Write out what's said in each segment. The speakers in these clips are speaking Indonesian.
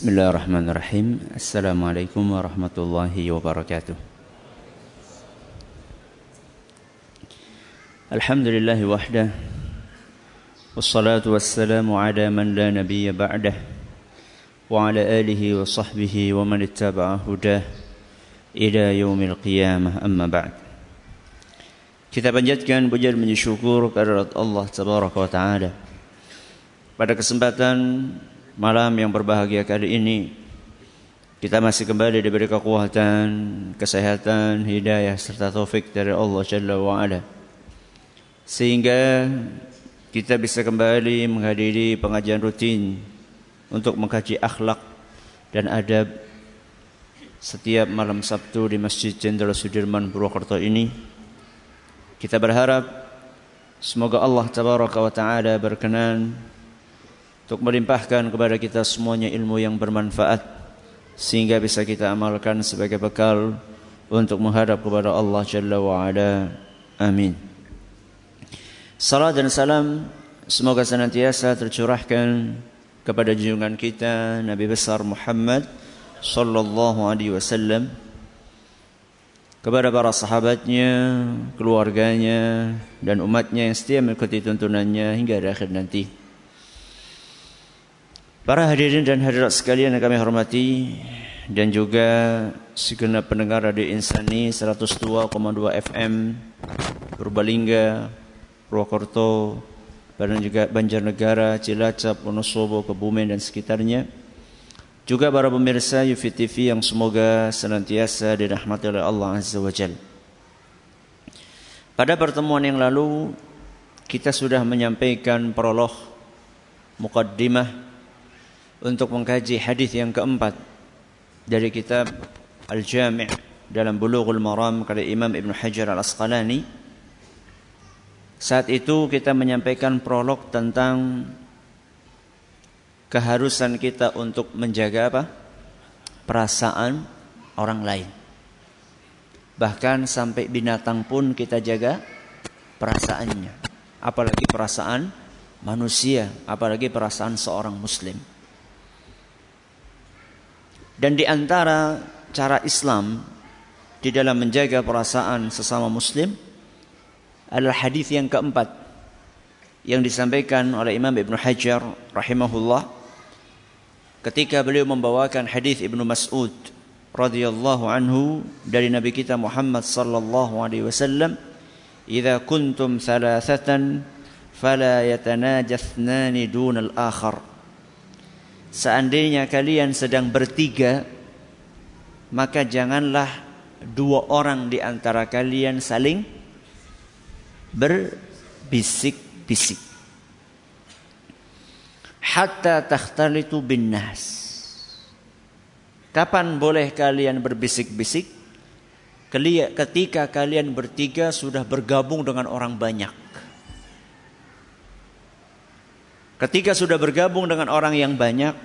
Bismillahirrahmanirrahim. Assalamualaikum warahmatullahi wabarakatuh. Alhamdulillah wahdah. Wassalatu wassalamu ala man la nabiyya ba'dah. Wa ala alihi wa sahbihi wa man ittaba'a hudah ila yaumil qiyamah amma ba'd. Kita panjatkan puja dan syukur kehadirat Allah tabaraka wa taala. Pada kesempatan malam yang berbahagia kali ini kita masih kembali diberi kekuatan, kesehatan, hidayah serta taufik dari Allah Jalla wa Ala. Sehingga kita bisa kembali menghadiri pengajian rutin untuk mengkaji akhlak dan adab setiap malam Sabtu di Masjid Jenderal Sudirman Purwokerto ini. Kita berharap semoga Allah tabaraka wa taala berkenan untuk melimpahkan kepada kita semuanya ilmu yang bermanfaat sehingga bisa kita amalkan sebagai bekal untuk menghadap kepada Allah Jalla wa Ala. Amin. Salam dan salam semoga senantiasa tercurahkan kepada junjungan kita Nabi besar Muhammad sallallahu alaihi wasallam kepada para sahabatnya, keluarganya, dan umatnya yang setia mengikuti tuntunannya hingga akhir nanti. Para hadirin dan hadirat sekalian yang kami hormati dan juga segenap pendengar Radio Insani 102,2 FM Purbalingga, Purwokerto, dan juga Banjarnegara, Cilacap, Wonosobo, Kebumen dan sekitarnya. Juga para pemirsa Yufi TV yang semoga senantiasa dirahmati oleh Allah Azza wa Jal. Pada pertemuan yang lalu kita sudah menyampaikan prolog mukaddimah untuk mengkaji hadis yang keempat dari kitab Al-Jami' dalam Bulughul Maram karya Imam Ibn Hajar Al-Asqalani. Saat itu kita menyampaikan prolog tentang keharusan kita untuk menjaga apa? perasaan orang lain. Bahkan sampai binatang pun kita jaga perasaannya. Apalagi perasaan manusia, apalagi perasaan seorang muslim. Dan di antara cara Islam di dalam menjaga perasaan sesama muslim adalah hadis yang keempat yang disampaikan oleh Imam Ibn Hajar rahimahullah ketika beliau membawakan hadis Ibnu Mas'ud radhiyallahu anhu dari Nabi kita Muhammad sallallahu alaihi wasallam "Idza kuntum thalathatan fala yatanajathnan dun al-akhar." Seandainya kalian sedang bertiga maka janganlah dua orang di antara kalian saling berbisik-bisik hatta takhtalitu bin nas. Kapan boleh kalian berbisik-bisik? Ketika kalian bertiga sudah bergabung dengan orang banyak. Ketika sudah bergabung dengan orang yang banyak,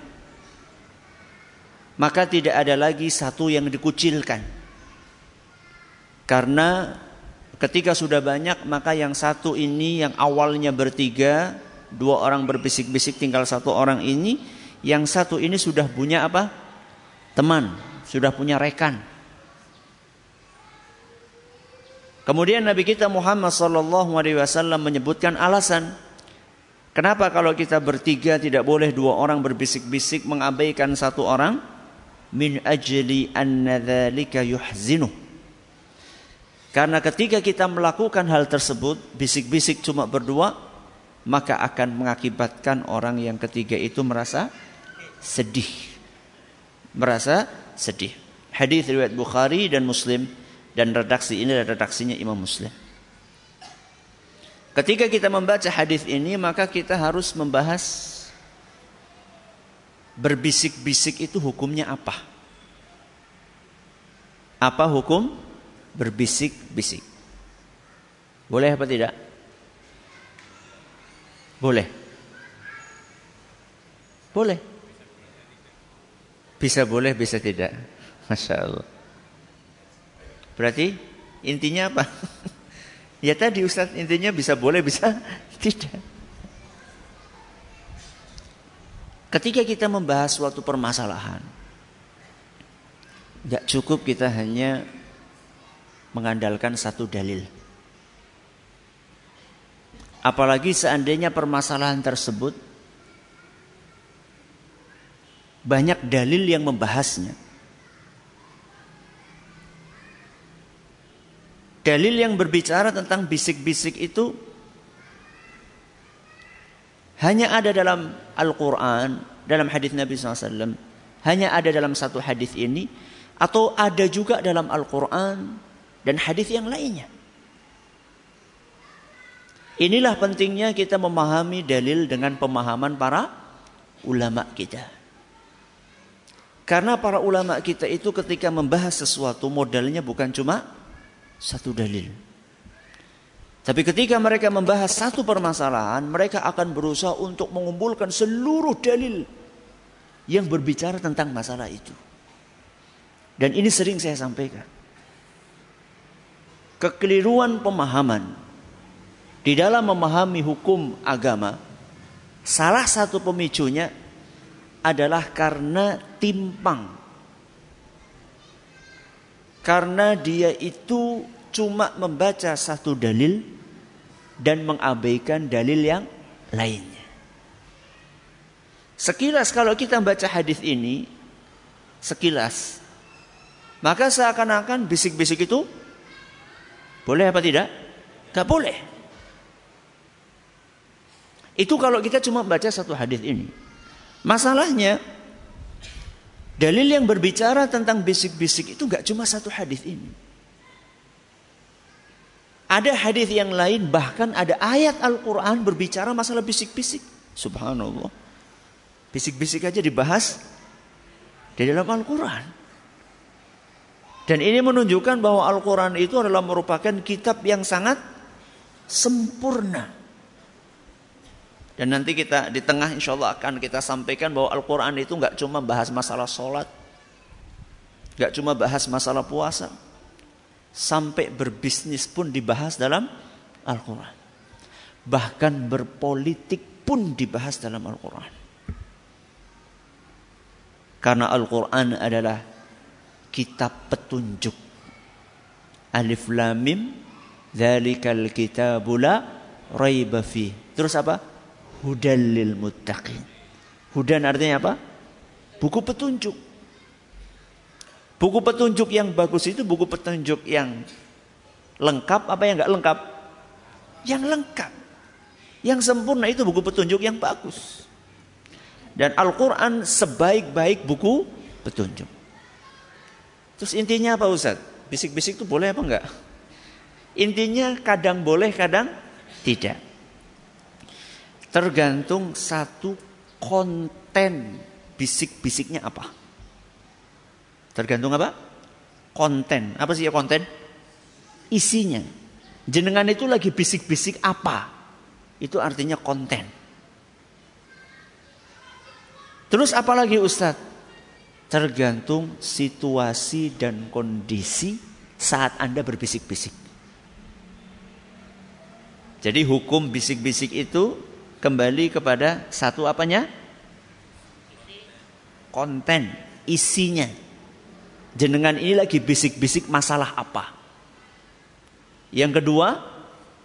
maka tidak ada lagi satu yang dikucilkan. Karena ketika sudah banyak, maka yang satu ini yang awalnya bertiga dua orang berbisik-bisik tinggal satu orang ini yang satu ini sudah punya apa teman sudah punya rekan kemudian Nabi kita Muhammad Wasallam menyebutkan alasan kenapa kalau kita bertiga tidak boleh dua orang berbisik-bisik mengabaikan satu orang min ajli anna dzalika yuhzinu karena ketika kita melakukan hal tersebut bisik-bisik cuma berdua maka akan mengakibatkan orang yang ketiga itu merasa sedih. Merasa sedih. Hadis riwayat Bukhari dan Muslim dan redaksi ini adalah redaksinya Imam Muslim. Ketika kita membaca hadis ini maka kita harus membahas berbisik-bisik itu hukumnya apa? Apa hukum berbisik-bisik? Boleh apa tidak? Boleh. Boleh. Bisa boleh, bisa tidak. Masya Allah. Berarti intinya apa? ya tadi Ustaz intinya bisa boleh, bisa tidak. ketika kita membahas suatu permasalahan, tidak cukup kita hanya mengandalkan satu dalil. Apalagi seandainya permasalahan tersebut banyak dalil yang membahasnya. Dalil yang berbicara tentang bisik-bisik itu hanya ada dalam Al-Quran, dalam hadis Nabi SAW. Hanya ada dalam satu hadis ini, atau ada juga dalam Al-Quran dan hadis yang lainnya. Inilah pentingnya kita memahami dalil dengan pemahaman para ulama kita. Karena para ulama kita itu ketika membahas sesuatu modalnya bukan cuma satu dalil. Tapi ketika mereka membahas satu permasalahan, mereka akan berusaha untuk mengumpulkan seluruh dalil yang berbicara tentang masalah itu. Dan ini sering saya sampaikan. Kekeliruan pemahaman di dalam memahami hukum agama, salah satu pemicunya adalah karena timpang. Karena dia itu cuma membaca satu dalil dan mengabaikan dalil yang lainnya. Sekilas kalau kita baca hadis ini, sekilas maka seakan-akan bisik-bisik itu boleh apa tidak? Gak boleh. Itu kalau kita cuma baca satu hadis ini. Masalahnya dalil yang berbicara tentang bisik-bisik itu gak cuma satu hadis ini. Ada hadis yang lain bahkan ada ayat Al-Qur'an berbicara masalah bisik-bisik. Subhanallah. Bisik-bisik aja dibahas di dalam Al-Qur'an. Dan ini menunjukkan bahwa Al-Quran itu adalah merupakan kitab yang sangat sempurna. Dan nanti kita di tengah insya Allah akan kita sampaikan bahwa Al-Quran itu nggak cuma bahas masalah sholat. nggak cuma bahas masalah puasa. Sampai berbisnis pun dibahas dalam Al-Quran. Bahkan berpolitik pun dibahas dalam Al-Quran. Karena Al-Quran adalah kitab petunjuk. Alif lam mim dzalikal kitabul la raiba. Terus apa? Hudal lil muttaqin. Hudan artinya apa? Buku petunjuk. Buku petunjuk yang bagus itu buku petunjuk yang lengkap apa yang enggak lengkap? Yang lengkap. Yang sempurna itu buku petunjuk yang bagus. Dan Al-Quran sebaik-baik buku petunjuk. Terus intinya apa Ustaz? Bisik-bisik itu boleh apa enggak? Intinya kadang boleh, kadang tidak. Tergantung satu konten bisik-bisiknya apa. Tergantung apa? Konten. Apa sih ya konten? Isinya. Jenengan itu lagi bisik-bisik apa? Itu artinya konten. Terus apa lagi Ustadz? tergantung situasi dan kondisi saat Anda berbisik-bisik. Jadi hukum bisik-bisik itu kembali kepada satu apanya? Konten, isinya. Jenengan ini lagi bisik-bisik masalah apa? Yang kedua,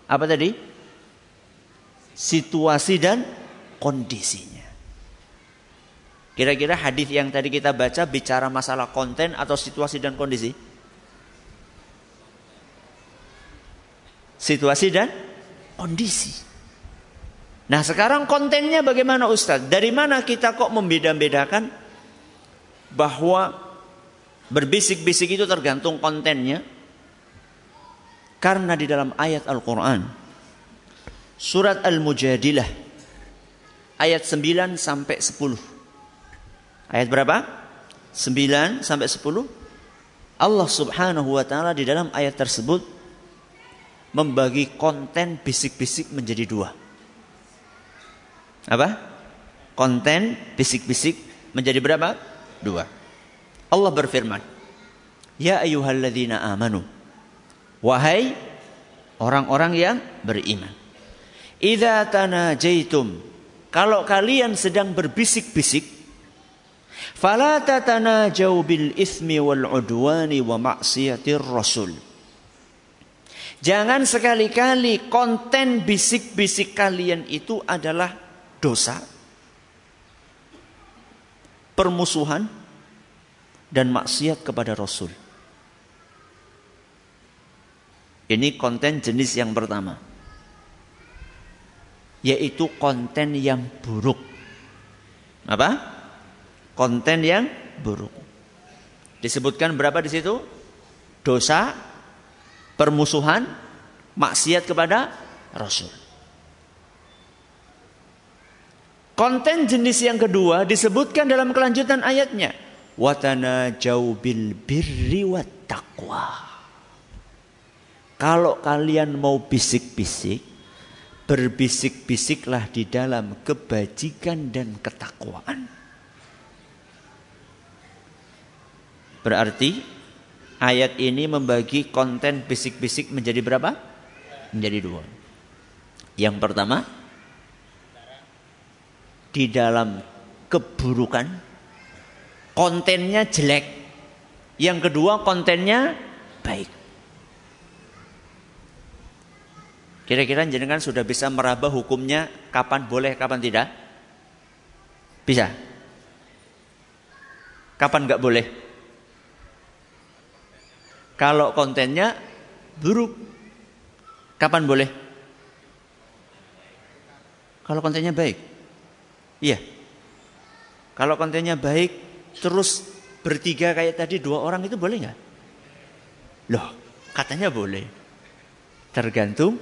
apa tadi? Situasi dan kondisinya. Kira-kira hadis yang tadi kita baca bicara masalah konten atau situasi dan kondisi? Situasi dan kondisi. Nah sekarang kontennya bagaimana Ustadz? Dari mana kita kok membeda-bedakan bahwa berbisik-bisik itu tergantung kontennya? Karena di dalam ayat Al-Quran Surat Al-Mujadilah Ayat 9 sampai 10 Ayat berapa? 9 sampai 10. Allah Subhanahu wa taala di dalam ayat tersebut membagi konten bisik-bisik menjadi dua. Apa? Konten bisik-bisik menjadi berapa? Dua. Allah berfirman, "Ya ayyuhalladzina amanu." Wahai orang-orang yang beriman. Idza tanajaitum kalau kalian sedang berbisik-bisik, fala tatanajau bil ismi wal udwani wa maksiatir rasul. Jangan sekali-kali konten bisik-bisik kalian itu adalah dosa, permusuhan, dan maksiat kepada Rasul. Ini konten jenis yang pertama. Yaitu konten yang buruk. Apa? Konten yang buruk. Disebutkan berapa di situ? Dosa, permusuhan, maksiat kepada Rasul. Konten jenis yang kedua disebutkan dalam kelanjutan ayatnya. Watana jauh bil birri wat taqwa. Kalau kalian mau bisik-bisik, berbisik-bisiklah di dalam kebajikan dan ketakwaan. Berarti ayat ini membagi konten bisik-bisik menjadi berapa? Menjadi dua. Yang pertama, di dalam keburukan, kontennya jelek. Yang kedua, kontennya baik. Kira-kira jenengan sudah bisa meraba hukumnya kapan boleh, kapan tidak? Bisa. Kapan nggak boleh? Kalau kontennya buruk, kapan boleh? Kalau kontennya baik, iya. Kalau kontennya baik, terus bertiga kayak tadi dua orang itu boleh nggak? Loh, katanya boleh. Tergantung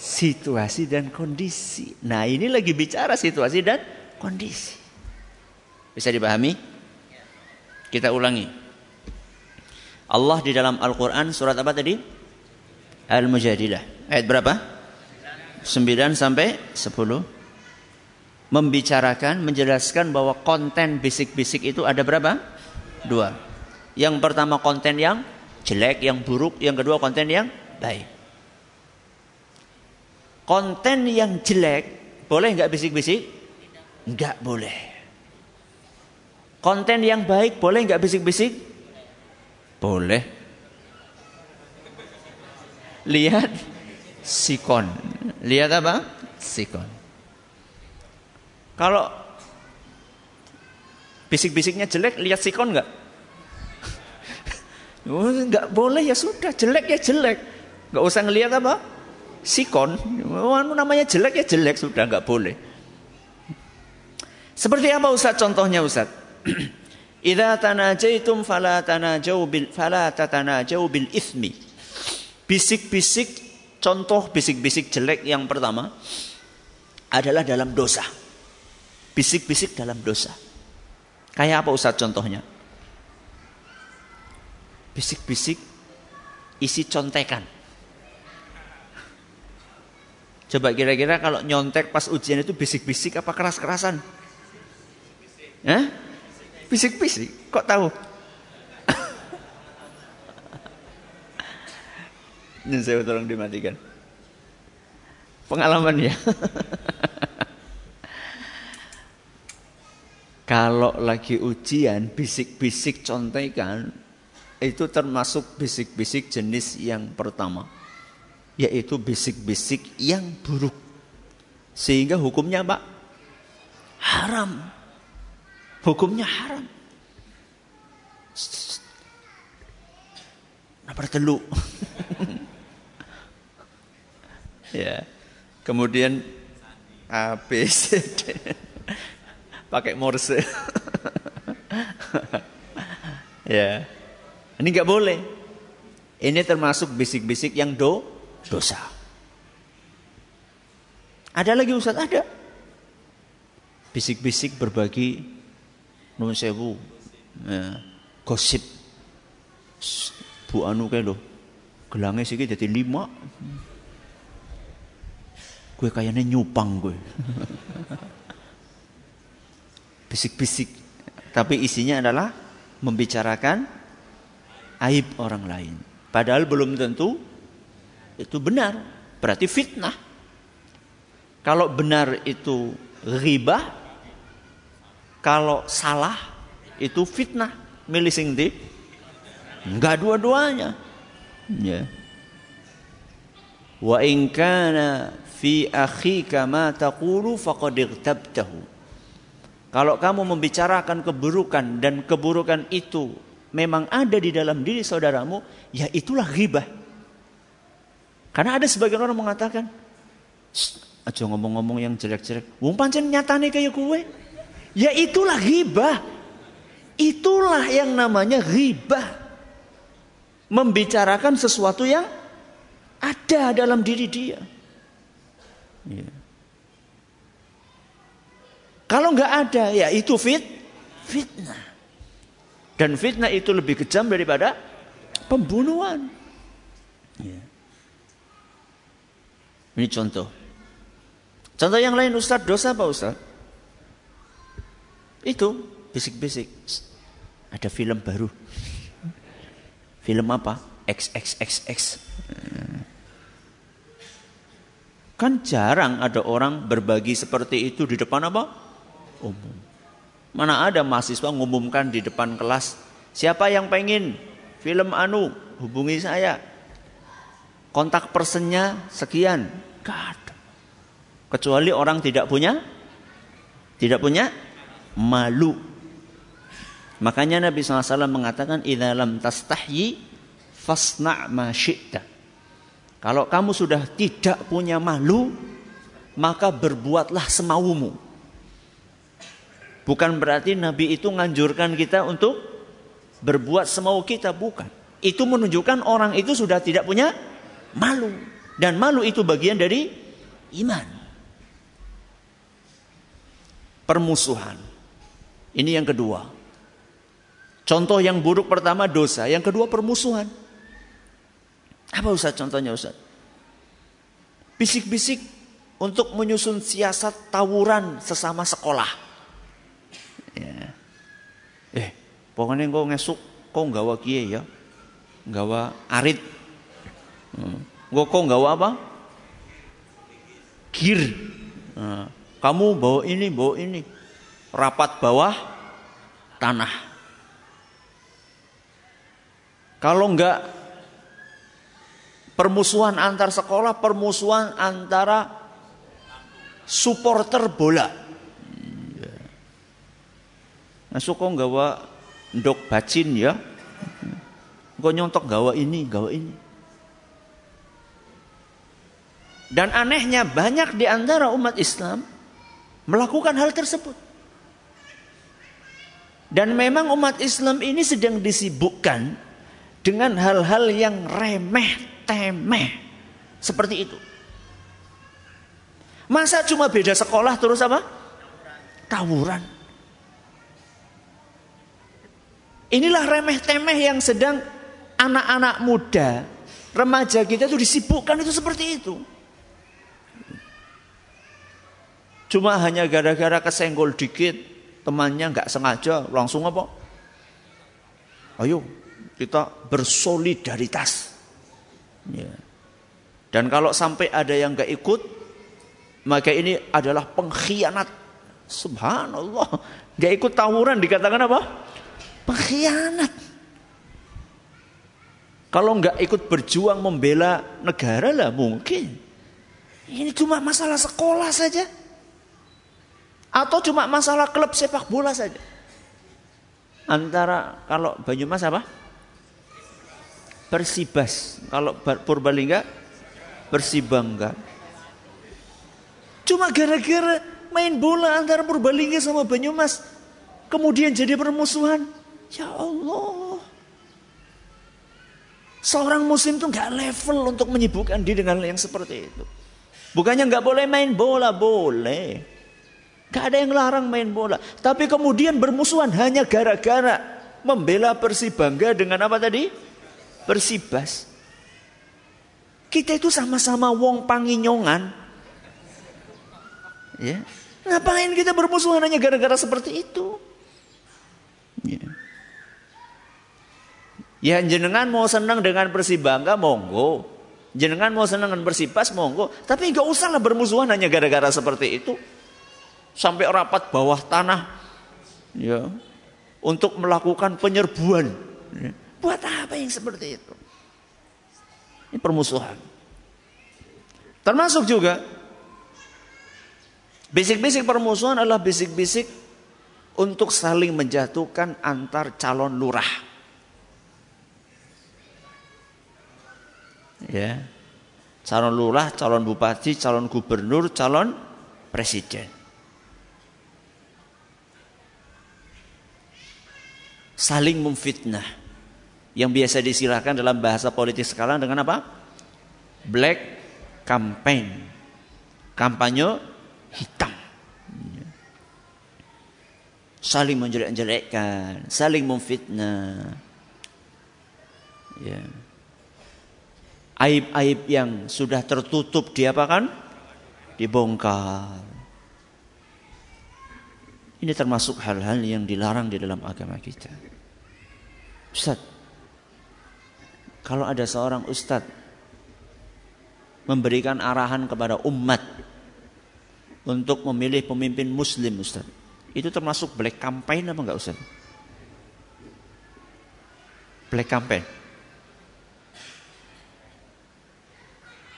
situasi dan kondisi. Nah, ini lagi bicara situasi dan kondisi. Bisa dipahami? Kita ulangi. Allah di dalam Al-Quran surat apa tadi? Al-Mujadilah. Ayat berapa? 9 sampai 10. Membicarakan, menjelaskan bahwa konten bisik-bisik itu ada berapa? Dua. Yang pertama konten yang jelek, yang buruk. Yang kedua konten yang baik konten yang jelek boleh nggak bisik-bisik? Nggak boleh. Konten yang baik boleh nggak bisik-bisik? Boleh. Lihat sikon. Lihat apa? Sikon. Kalau bisik-bisiknya jelek, lihat sikon nggak? Oh, nggak boleh ya sudah, jelek ya jelek. Nggak usah ngelihat apa? sikon, anu namanya jelek ya jelek sudah nggak boleh. Seperti apa Ustaz contohnya Ustaz? Idza tanajaitum fala tanajau bil fala tatanajau bil ismi. Bisik-bisik contoh bisik-bisik jelek yang pertama adalah dalam dosa. Bisik-bisik dalam dosa. Kayak apa Ustaz contohnya? Bisik-bisik isi contekan. Coba kira-kira kalau nyontek pas ujian itu bisik-bisik apa keras-kerasan? Hah? Bisik-bisik. Kok tahu? Ini saya tolong dimatikan. Pengalaman ya. Kalau lagi ujian, bisik-bisik contekan, itu termasuk bisik-bisik jenis yang pertama yaitu bisik-bisik yang buruk. Sehingga hukumnya apa? Haram. Hukumnya haram. Apa telu? ya. Kemudian A B C D. Pakai morse. ya. Ini nggak boleh. Ini termasuk bisik-bisik yang do dosa. Ada lagi Ustaz? Ada. Bisik-bisik berbagi nun sewu. Ya, gosip. Bu anu kayak lo. Gelangnya sih jadi lima. Gue kayaknya nyupang gue. Bisik-bisik. Tapi isinya adalah membicarakan aib orang lain. Padahal belum tentu itu benar, berarti fitnah. Kalau benar itu Ghibah kalau salah itu fitnah. Milih sing di? Enggak dua-duanya. Ya. Wa in kana fi akhika ma taqulu faqad igtabtahu. Kalau kamu membicarakan keburukan dan keburukan itu memang ada di dalam diri saudaramu, ya itulah ghibah. Karena ada sebagian orang mengatakan, aja ngomong-ngomong yang jelek-jelek. Wong pancen nyatane kayak gue. Ya itulah ghibah. Itulah yang namanya ghibah. Membicarakan sesuatu yang ada dalam diri dia. Ya. Kalau nggak ada, ya itu fit, fitnah. Dan fitnah itu lebih kejam daripada pembunuhan. Ya. Ini contoh. Contoh yang lain Ustadz, dosa apa Ustadz? Itu bisik-bisik. Ada film baru. Film apa? XXXX. Kan jarang ada orang berbagi seperti itu di depan apa? Umum. Mana ada mahasiswa ngumumkan di depan kelas, siapa yang pengen film anu, hubungi saya. Kontak personnya sekian. Ada. Kecuali orang tidak punya tidak punya malu. Makanya Nabi SAW mengatakan idza lam tastahyi fasna' ma. Kalau kamu sudah tidak punya malu, maka berbuatlah semaumu. Bukan berarti Nabi itu nganjurkan kita untuk berbuat semau kita, bukan. Itu menunjukkan orang itu sudah tidak punya malu. Dan malu itu bagian dari iman. Permusuhan. Ini yang kedua. Contoh yang buruk pertama dosa, yang kedua permusuhan. Apa Ustaz contohnya Ustaz? Bisik-bisik untuk menyusun siasat tawuran sesama sekolah. Ya. Eh, pokoknya engkau ngesuk kau nggawa kie ya. Nggawa arit. Hmm. Kau nggawa apa? Gir. Nah, kamu bawa ini, bawa ini. Rapat bawah tanah. Kalau enggak permusuhan antar sekolah, permusuhan antara supporter bola. Kok gawa ndok bacin ya. Kok nyontok gawa ini, gawa ini. Dan anehnya banyak di antara umat Islam melakukan hal tersebut. Dan memang umat Islam ini sedang disibukkan dengan hal-hal yang remeh temeh seperti itu. Masa cuma beda sekolah terus apa? Tawuran. Inilah remeh-temeh yang sedang anak-anak muda, remaja kita itu disibukkan itu seperti itu. Cuma hanya gara-gara kesenggol dikit, temannya nggak sengaja langsung apa? Ayo kita bersolidaritas. Ya. Dan kalau sampai ada yang nggak ikut, maka ini adalah pengkhianat. Subhanallah, nggak ikut tawuran dikatakan apa? Pengkhianat. Kalau nggak ikut berjuang membela negara lah mungkin. Ini cuma masalah sekolah saja. Atau cuma masalah klub sepak bola saja. Antara kalau Banyumas apa? Persibas. Kalau Purbalingga Persibangga. Cuma gara-gara main bola antara Purbalingga sama Banyumas. Kemudian jadi permusuhan. Ya Allah. Seorang muslim itu nggak level untuk menyibukkan diri dengan yang seperti itu. Bukannya nggak boleh main bola, boleh. Gak ada yang larang main bola. Tapi kemudian bermusuhan hanya gara-gara membela Persibangga dengan apa tadi? Persibas. Kita itu sama-sama wong panginyongan. Ya. Ngapain kita bermusuhan hanya gara-gara seperti itu? Ya. Ya jenengan mau senang dengan Persibangga monggo. Jenengan mau senang dengan Persipas monggo. Tapi nggak usahlah bermusuhan hanya gara-gara seperti itu. sampai rapat bawah tanah ya untuk melakukan penyerbuan. Ya. Buat apa yang seperti itu? Ini permusuhan. Termasuk juga bisik-bisik permusuhan adalah bisik-bisik untuk saling menjatuhkan antar calon lurah. Ya. Calon lurah, calon bupati, calon gubernur, calon presiden. Saling memfitnah. Yang biasa disilakan dalam bahasa politik sekarang dengan apa? Black campaign. Kampanye hitam saling menjelek-jelekkan, saling memfitnah. Ya. Aib-aib yang sudah tertutup diapakan? Dibongkar. Ini termasuk hal-hal yang dilarang di dalam agama kita. Ustaz, kalau ada seorang ustaz memberikan arahan kepada umat untuk memilih pemimpin muslim Ustaz. Itu termasuk black campaign apa enggak Ustaz? Black campaign.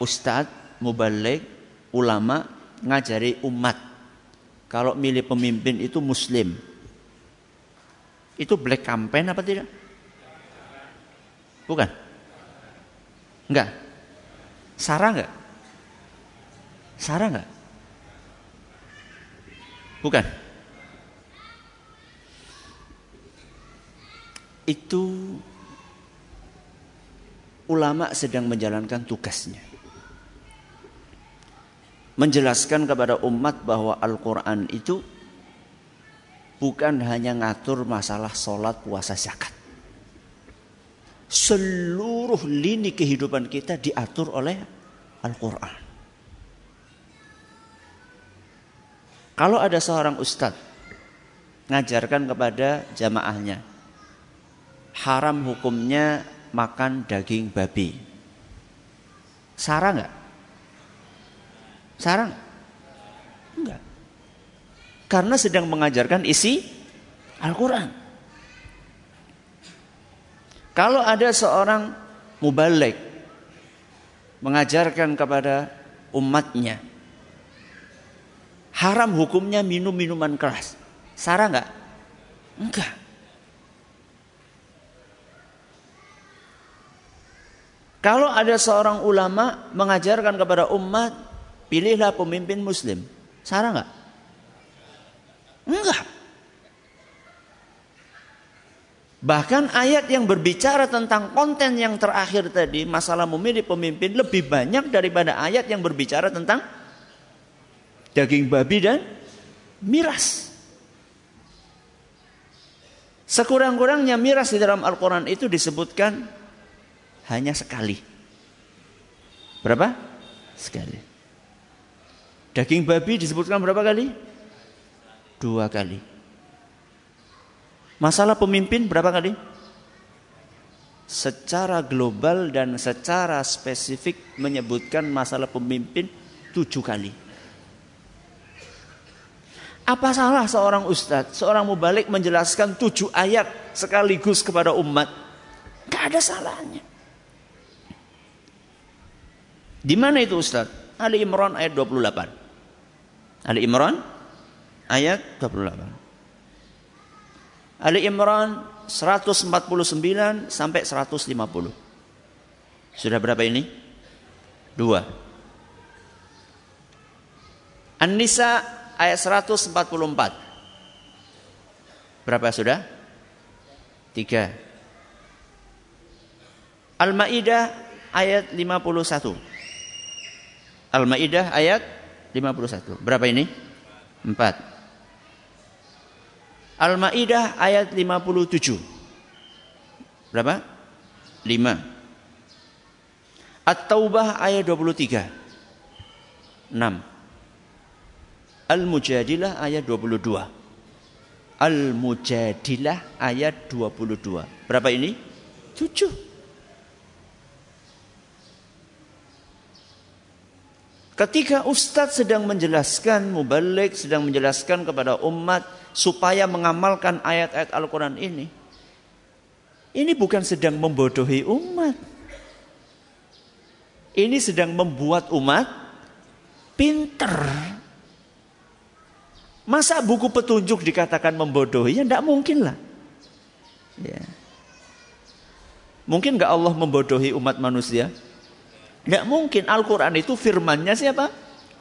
Ustadz, mubalik, ulama ngajari umat kalau milih pemimpin itu muslim. Itu black campaign apa tidak? Bukan? Enggak. Sarah enggak? Sarah enggak? Bukan. itu ulama sedang menjalankan tugasnya. Menjelaskan kepada umat bahwa Al-Quran itu bukan hanya ngatur masalah sholat, puasa, zakat. Seluruh lini kehidupan kita diatur oleh Al-Quran. Kalau ada seorang ustadz ngajarkan kepada jamaahnya, haram hukumnya makan daging babi. Sarah nggak? Sarah enggak? Karena sedang mengajarkan isi Al-Quran. Kalau ada seorang mubalik mengajarkan kepada umatnya haram hukumnya minum minuman keras. Sarah enggak? Enggak. Kalau ada seorang ulama mengajarkan kepada umat, pilihlah pemimpin muslim. Salah nggak? Enggak. Bahkan ayat yang berbicara tentang konten yang terakhir tadi, masalah memilih pemimpin lebih banyak daripada ayat yang berbicara tentang daging babi dan miras. Sekurang-kurangnya miras di dalam Al-Quran itu disebutkan hanya sekali. Berapa? Sekali. Daging babi disebutkan berapa kali? Dua kali. Masalah pemimpin berapa kali? Secara global dan secara spesifik menyebutkan masalah pemimpin tujuh kali. Apa salah seorang ustadz, seorang mubalik menjelaskan tujuh ayat sekaligus kepada umat? Gak ada salahnya. Di mana itu Ustaz? Ali Imran ayat 28. Ali Imran ayat 28. Ali Imran 149 sampai 150. Sudah berapa ini? Dua. An-Nisa ayat 144. Berapa sudah? Tiga. Al-Ma'idah ayat 51. Al-Maidah ayat 51. Berapa ini? 4. Al-Maidah ayat 57. Berapa? 5. At-Taubah ayat 23. 6. Al-Mujadilah ayat 22. Al-Mujadilah ayat 22. Berapa ini? 7. Ketika ustadz sedang menjelaskan, mubalik sedang menjelaskan kepada umat supaya mengamalkan ayat-ayat Al-Quran ini. Ini bukan sedang membodohi umat. Ini sedang membuat umat pinter. Masa buku petunjuk dikatakan membodohi? Ya tidak mungkin lah. Ya. Mungkin nggak Allah membodohi umat manusia? Tidak mungkin. Al-Quran itu firmannya siapa?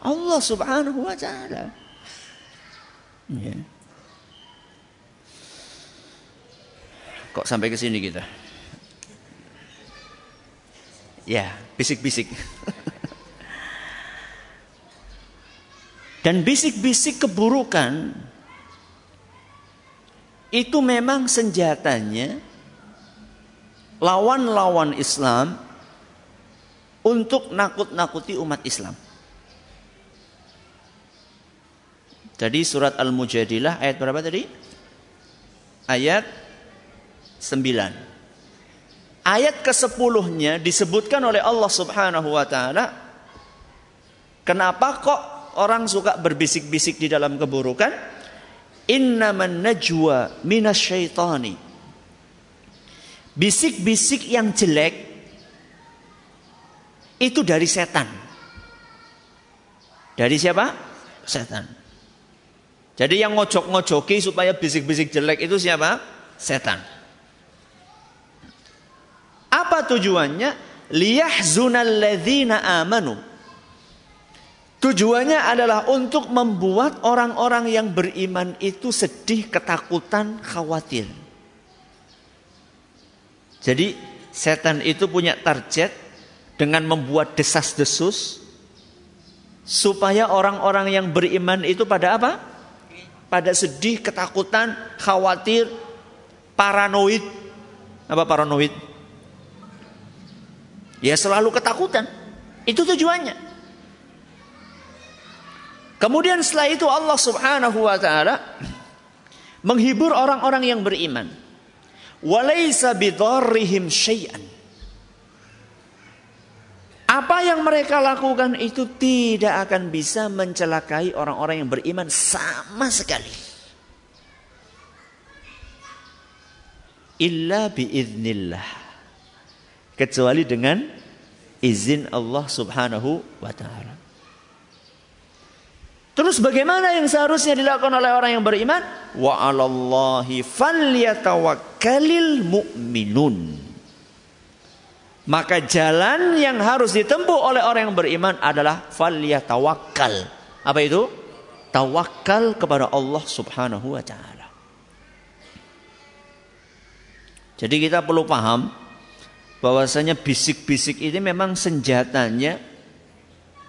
Allah subhanahu wa ta'ala. Ya. Kok sampai ke sini kita? Ya, bisik-bisik. Dan bisik-bisik keburukan itu memang senjatanya lawan-lawan Islam untuk nakut-nakuti umat Islam. Jadi surat Al-Mujadilah ayat berapa tadi? Ayat 9. Ayat ke-10-nya disebutkan oleh Allah Subhanahu wa taala kenapa kok orang suka berbisik-bisik di dalam keburukan? Innaman najwa minasyaitani. Bisik-bisik yang jelek itu dari setan. Dari siapa? Setan. Jadi yang ngojok-ngojoki supaya bisik-bisik jelek itu siapa? Setan. Apa tujuannya? Liyahzunal ladzina amanu. Tujuannya adalah untuk membuat orang-orang yang beriman itu sedih, ketakutan, khawatir. Jadi setan itu punya target dengan membuat desas-desus supaya orang-orang yang beriman itu pada apa? Pada sedih, ketakutan, khawatir, paranoid. Apa paranoid? Ya selalu ketakutan. Itu tujuannya. Kemudian setelah itu Allah Subhanahu wa taala menghibur orang-orang yang beriman. Walaysa bidarrihim syai'an. Apa yang mereka lakukan itu tidak akan bisa mencelakai orang-orang yang beriman sama sekali. Illa biiznillah. Kecuali dengan izin Allah subhanahu wa ta'ala. Terus bagaimana yang seharusnya dilakukan oleh orang yang beriman? Wa 'alallahi falyatawakkalil mu'minun. Maka jalan yang harus ditempuh oleh orang yang beriman adalah falyatawakkal. Apa itu? Tawakal kepada Allah Subhanahu wa taala. Jadi kita perlu paham bahwasanya bisik-bisik ini memang senjatanya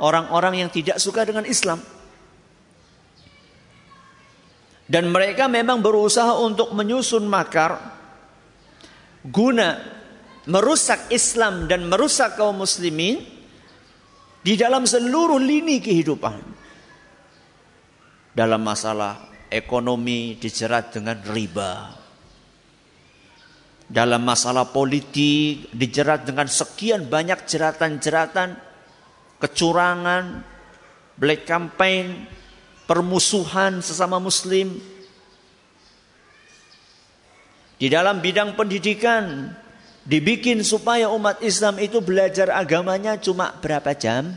orang-orang yang tidak suka dengan Islam. Dan mereka memang berusaha untuk menyusun makar guna merusak Islam dan merusak kaum muslimin di dalam seluruh lini kehidupan. Dalam masalah ekonomi dijerat dengan riba. Dalam masalah politik dijerat dengan sekian banyak jeratan-jeratan kecurangan, black campaign, permusuhan sesama muslim. Di dalam bidang pendidikan Dibikin supaya umat Islam itu belajar agamanya cuma berapa jam?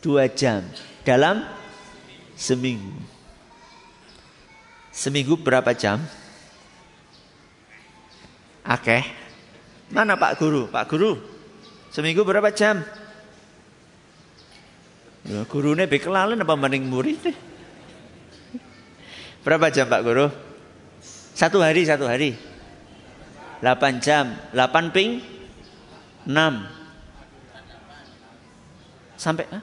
Dua jam dalam seminggu. Seminggu berapa jam? Oke. Mana Pak Guru? Pak Guru, seminggu berapa jam? Ya, gurunya bekelalen apa mending murid? Berapa jam Pak Guru? Satu hari, satu hari. 8 jam, 8 ping 6. Sampai ah?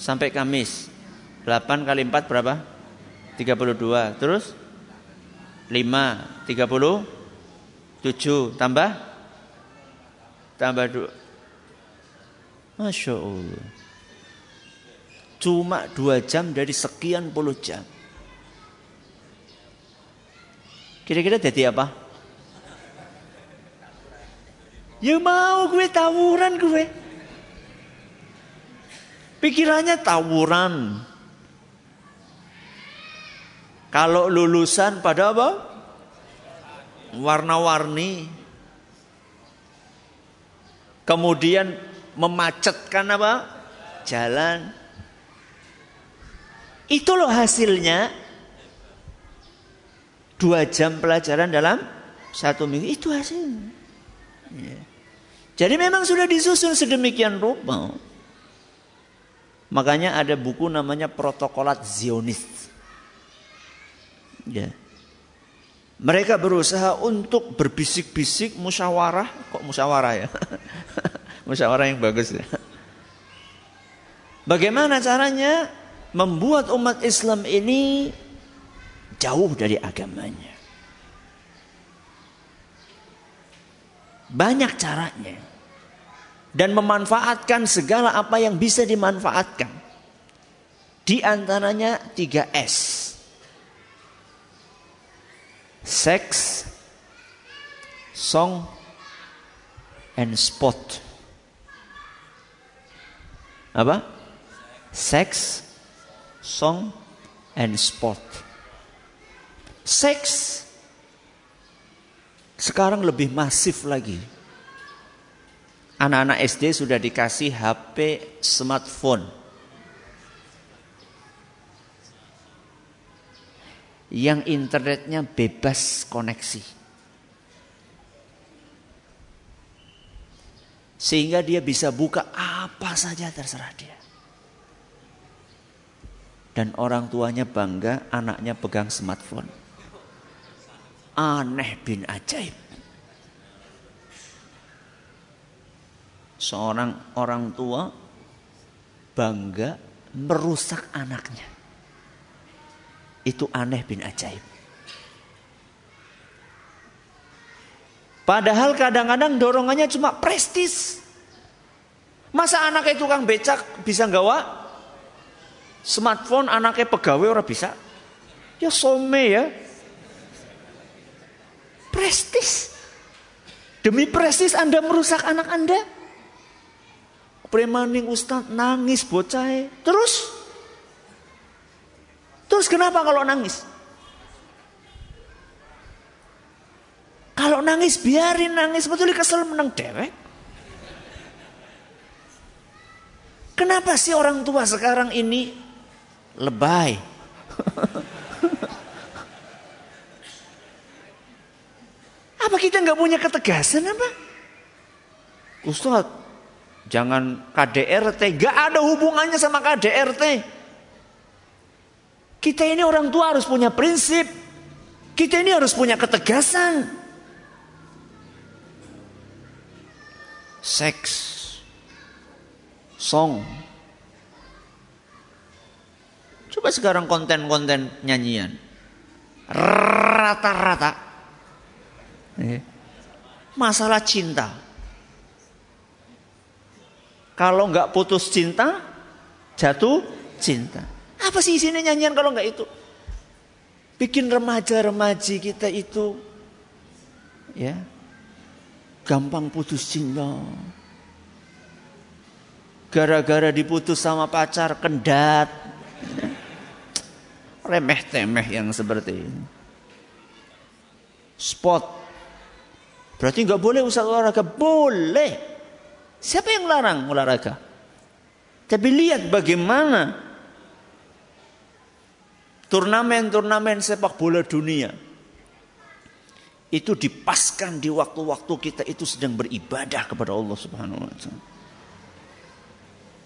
Sampai Kamis. 8 kali 4 berapa? 32. Terus 5 30 7 tambah tambah 2 Masya Allah Cuma 2 jam dari sekian puluh jam Kira-kira jadi apa? Ya mau gue tawuran gue. Pikirannya tawuran. Kalau lulusan pada apa? Warna-warni. Kemudian memacetkan apa? Jalan. Itu loh hasilnya. Dua jam pelajaran dalam satu minggu. Itu hasilnya. Ya. Jadi memang sudah disusun sedemikian rupa. Makanya ada buku namanya Protokolat Zionis. Ya. Mereka berusaha untuk berbisik-bisik musyawarah, kok musyawarah ya? musyawarah yang bagus ya. Bagaimana caranya membuat umat Islam ini jauh dari agamanya? Banyak caranya. Dan memanfaatkan segala apa yang bisa dimanfaatkan. Di antaranya 3S sex, song, and sport. Apa? Sex, song, and sport. Seks sekarang lebih masif lagi. Anak-anak SD sudah dikasih HP smartphone. yang internetnya bebas koneksi. Sehingga dia bisa buka apa saja terserah dia. Dan orang tuanya bangga anaknya pegang smartphone. Aneh bin ajaib. Seorang orang tua bangga merusak anaknya. Itu aneh bin ajaib. Padahal kadang-kadang dorongannya cuma prestis. Masa anaknya tukang becak bisa gawa smartphone anaknya pegawai orang bisa? Ya some ya. Prestis. Demi prestis Anda merusak anak Anda. Premaning Ustaz nangis bocah. Terus Terus kenapa kalau nangis? Kalau nangis biarin nangis betul kesel menang dewek. Kenapa sih orang tua sekarang ini lebay? apa kita nggak punya ketegasan apa? Ustaz, jangan KDRT, nggak ada hubungannya sama KDRT. Kita ini orang tua harus punya prinsip. Kita ini harus punya ketegasan. Seks, song. Coba sekarang konten-konten nyanyian. Rata-rata. Eh, masalah cinta. Kalau nggak putus cinta, jatuh cinta. Apa sih isinya nyanyian kalau nggak itu? Bikin remaja-remaji kita itu ya gampang putus cinta. Gara-gara diputus sama pacar kendat. Remeh temeh yang seperti ini. Spot. Berarti nggak boleh usah olahraga. Boleh. Siapa yang larang olahraga? Tapi lihat bagaimana turnamen-turnamen sepak bola dunia itu dipaskan di waktu-waktu kita itu sedang beribadah kepada Allah Subhanahu wa taala.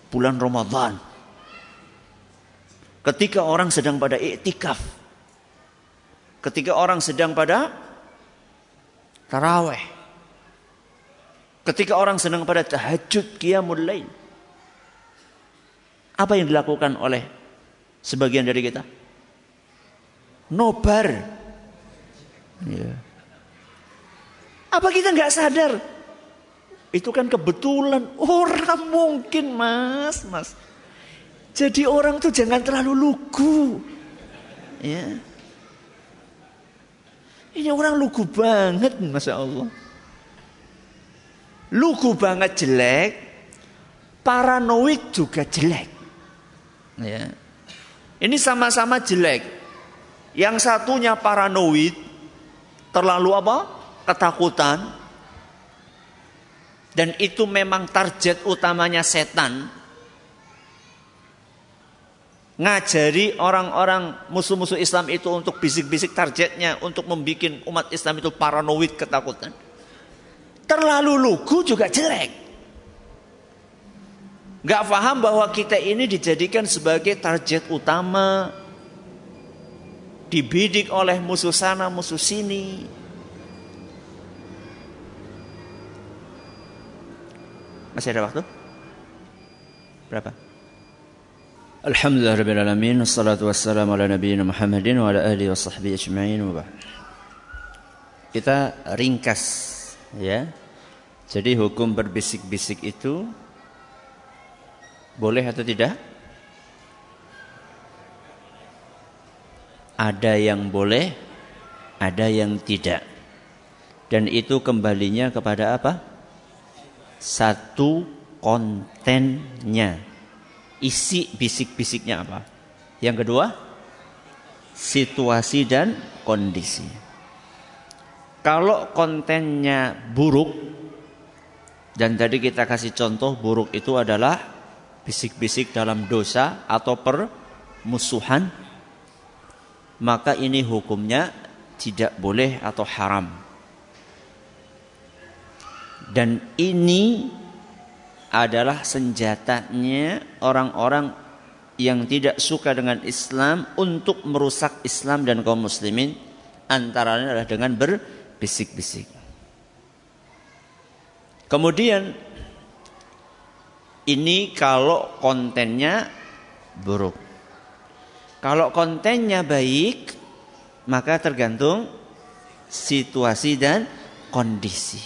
Bulan Ramadan. Ketika orang sedang pada iktikaf. Ketika orang sedang pada taraweh. Ketika orang sedang pada tahajud qiyamul lail. Apa yang dilakukan oleh sebagian dari kita? nobar. Ya. Apa kita nggak sadar? Itu kan kebetulan orang mungkin mas, mas. Jadi orang tuh jangan terlalu lugu. Ya. Ini orang lugu banget, masya Allah. Lugu banget jelek, paranoid juga jelek. Ya. Ini sama-sama jelek. Yang satunya paranoid, terlalu apa? Ketakutan. Dan itu memang target utamanya setan ngajari orang-orang musuh-musuh Islam itu untuk bisik-bisik targetnya untuk membuat umat Islam itu paranoid ketakutan. Terlalu lugu juga jelek. Gak paham bahwa kita ini dijadikan sebagai target utama. Dibidik oleh musuh sana, musuh sini. Masih ada waktu? Berapa? Alhamdulillah Rabbil Alamin Assalatu wassalamu ala nabiyina Muhammadin Wa ala ahli wa sahbihi ajma'in Kita ringkas ya. Jadi hukum berbisik-bisik itu Boleh atau tidak? Ada yang boleh Ada yang tidak Dan itu kembalinya kepada apa? Satu kontennya isi bisik-bisiknya apa. Yang kedua, situasi dan kondisi. Kalau kontennya buruk, dan tadi kita kasih contoh buruk itu adalah bisik-bisik dalam dosa atau permusuhan, maka ini hukumnya tidak boleh atau haram. Dan ini adalah senjatanya orang-orang yang tidak suka dengan Islam untuk merusak Islam dan kaum muslimin antaranya adalah dengan berbisik-bisik. Kemudian ini kalau kontennya buruk. Kalau kontennya baik, maka tergantung situasi dan kondisi.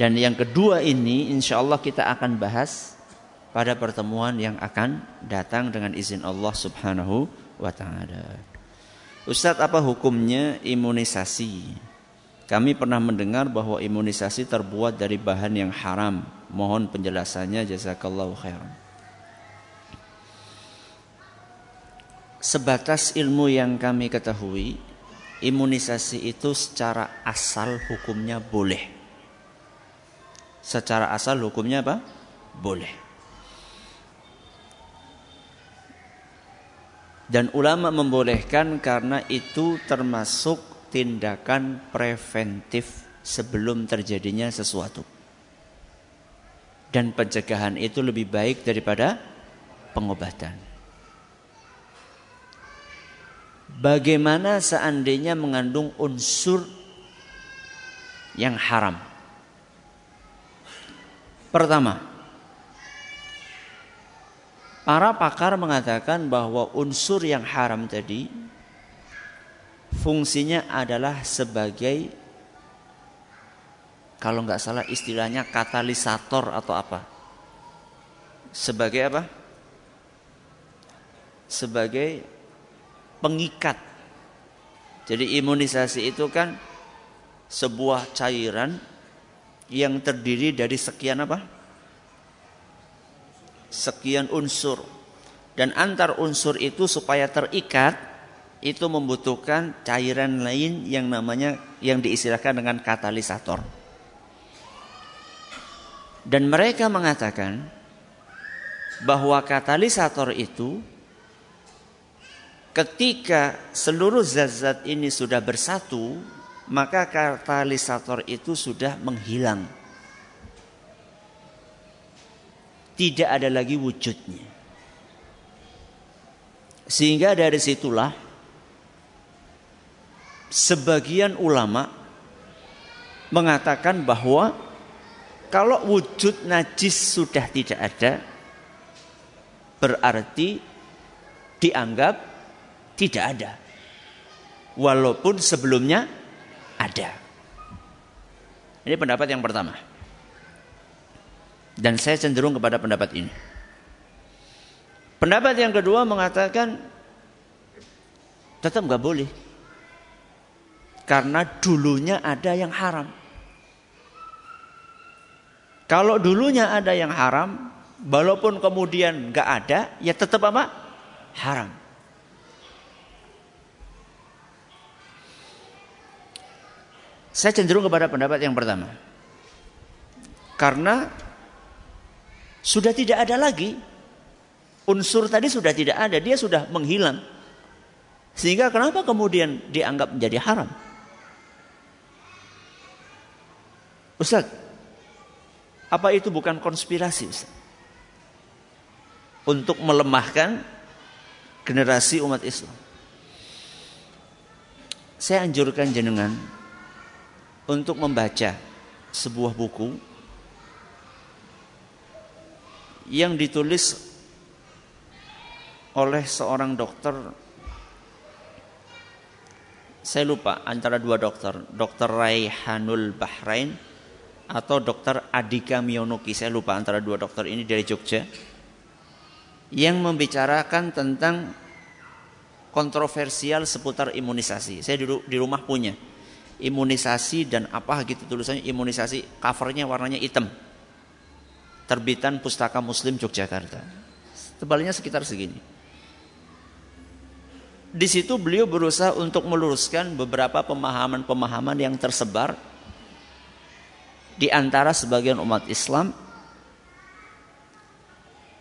Dan yang kedua ini insya Allah kita akan bahas pada pertemuan yang akan datang dengan izin Allah subhanahu wa ta'ala. Ustadz apa hukumnya imunisasi? Kami pernah mendengar bahwa imunisasi terbuat dari bahan yang haram. Mohon penjelasannya jazakallahu khairan. Sebatas ilmu yang kami ketahui, imunisasi itu secara asal hukumnya boleh secara asal hukumnya apa? Boleh. Dan ulama membolehkan karena itu termasuk tindakan preventif sebelum terjadinya sesuatu. Dan pencegahan itu lebih baik daripada pengobatan. Bagaimana seandainya mengandung unsur yang haram? Pertama, para pakar mengatakan bahwa unsur yang haram tadi fungsinya adalah sebagai kalau nggak salah istilahnya katalisator atau apa? Sebagai apa? Sebagai pengikat. Jadi imunisasi itu kan sebuah cairan yang terdiri dari sekian apa? Sekian unsur. Dan antar unsur itu supaya terikat itu membutuhkan cairan lain yang namanya yang diistilahkan dengan katalisator. Dan mereka mengatakan bahwa katalisator itu ketika seluruh zat-zat ini sudah bersatu maka katalisator itu sudah menghilang. Tidak ada lagi wujudnya. Sehingga dari situlah sebagian ulama mengatakan bahwa kalau wujud najis sudah tidak ada berarti dianggap tidak ada. Walaupun sebelumnya ada. Ini pendapat yang pertama. Dan saya cenderung kepada pendapat ini. Pendapat yang kedua mengatakan tetap nggak boleh. Karena dulunya ada yang haram. Kalau dulunya ada yang haram, walaupun kemudian nggak ada, ya tetap apa? Haram. Saya cenderung kepada pendapat yang pertama. Karena sudah tidak ada lagi unsur tadi sudah tidak ada, dia sudah menghilang. Sehingga kenapa kemudian dianggap menjadi haram? Ustaz, apa itu bukan konspirasi Ustaz? Untuk melemahkan generasi umat Islam. Saya anjurkan jenengan untuk membaca sebuah buku yang ditulis oleh seorang dokter saya lupa antara dua dokter dokter Raihanul Bahrain atau dokter Adika Miyonuki saya lupa antara dua dokter ini dari Jogja. Yang membicarakan tentang kontroversial seputar imunisasi. Saya dulu di rumah punya imunisasi dan apa gitu tulisannya imunisasi covernya warnanya hitam. Terbitan pustaka muslim Yogyakarta. Tebalnya sekitar segini. Di situ beliau berusaha untuk meluruskan beberapa pemahaman-pemahaman yang tersebar di antara sebagian umat Islam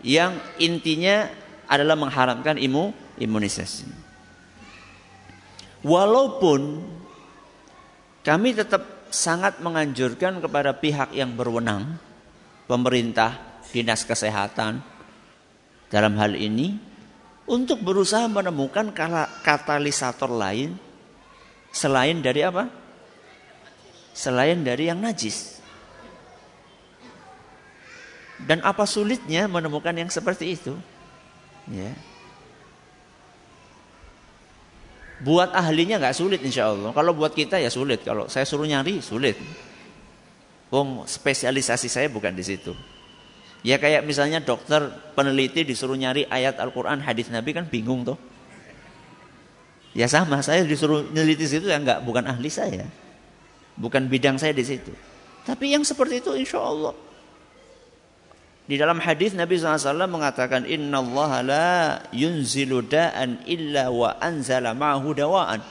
yang intinya adalah mengharamkan imu imunisasi. Walaupun kami tetap sangat menganjurkan kepada pihak yang berwenang, pemerintah, dinas kesehatan, dalam hal ini, untuk berusaha menemukan katalisator lain selain dari apa? Selain dari yang najis. Dan apa sulitnya menemukan yang seperti itu? Ya. Buat ahlinya nggak sulit insya Allah. Kalau buat kita ya sulit. Kalau saya suruh nyari sulit. Wong spesialisasi saya bukan di situ. Ya kayak misalnya dokter peneliti disuruh nyari ayat Al-Quran, hadis Nabi kan bingung tuh. Ya sama, saya disuruh nyeliti situ ya nggak bukan ahli saya. Bukan bidang saya di situ. Tapi yang seperti itu insya Allah di dalam hadis Nabi SAW mengatakan Inna Allah la yunzilu da'an illa wa anzala ma'hu dawa'an.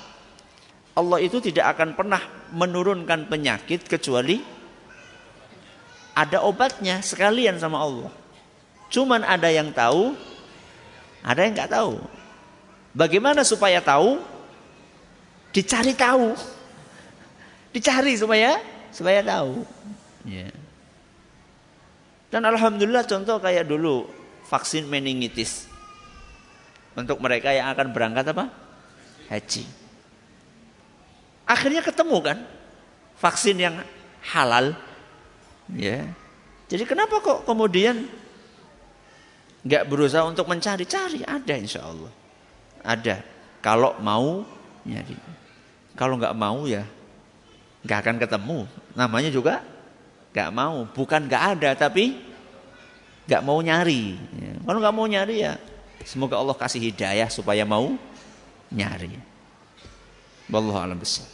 Allah itu tidak akan pernah menurunkan penyakit kecuali ada obatnya sekalian sama Allah. Cuman ada yang tahu, ada yang nggak tahu. Bagaimana supaya tahu? Dicari tahu. Dicari supaya supaya tahu. Yeah. Dan alhamdulillah contoh kayak dulu vaksin meningitis. Untuk mereka yang akan berangkat apa? Haji. Akhirnya ketemu kan vaksin yang halal. Ya. Jadi kenapa kok kemudian nggak berusaha untuk mencari-cari? Ada insya Allah. Ada. Kalau mau nyari. Kalau nggak mau ya nggak akan ketemu. Namanya juga Gak mau, bukan gak ada tapi gak mau nyari. Ya. Kalau gak mau nyari ya semoga Allah kasih hidayah supaya mau nyari. Wallahu alam besar.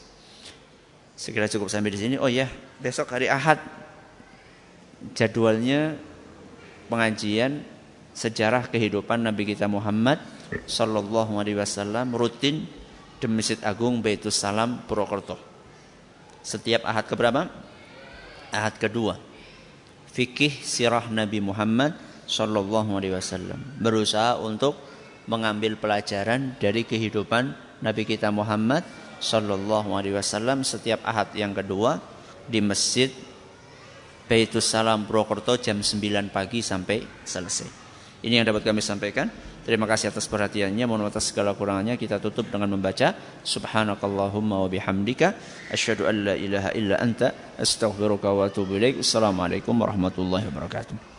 Segera cukup sampai di sini. Oh ya, besok hari Ahad jadwalnya pengajian sejarah kehidupan Nabi kita Muhammad Sallallahu Alaihi Wasallam rutin di Masjid Agung Baitus Salam Purwokerto. Setiap Ahad keberapa? Ahad kedua fikih sirah Nabi Muhammad Sallallahu Alaihi Wasallam berusaha untuk mengambil pelajaran dari kehidupan Nabi kita Muhammad Sallallahu Alaihi Wasallam setiap ahad yang kedua di masjid Baitus Salam Purwokerto jam 9 pagi sampai selesai. Ini yang dapat kami sampaikan. Terima kasih atas perhatiannya. Mohon atas segala kurangannya kita tutup dengan membaca Subhanakallahumma wa bihamdika asyhadu an la ilaha illa anta astaghfiruka wa atubu ilaik. Assalamualaikum warahmatullahi wabarakatuh.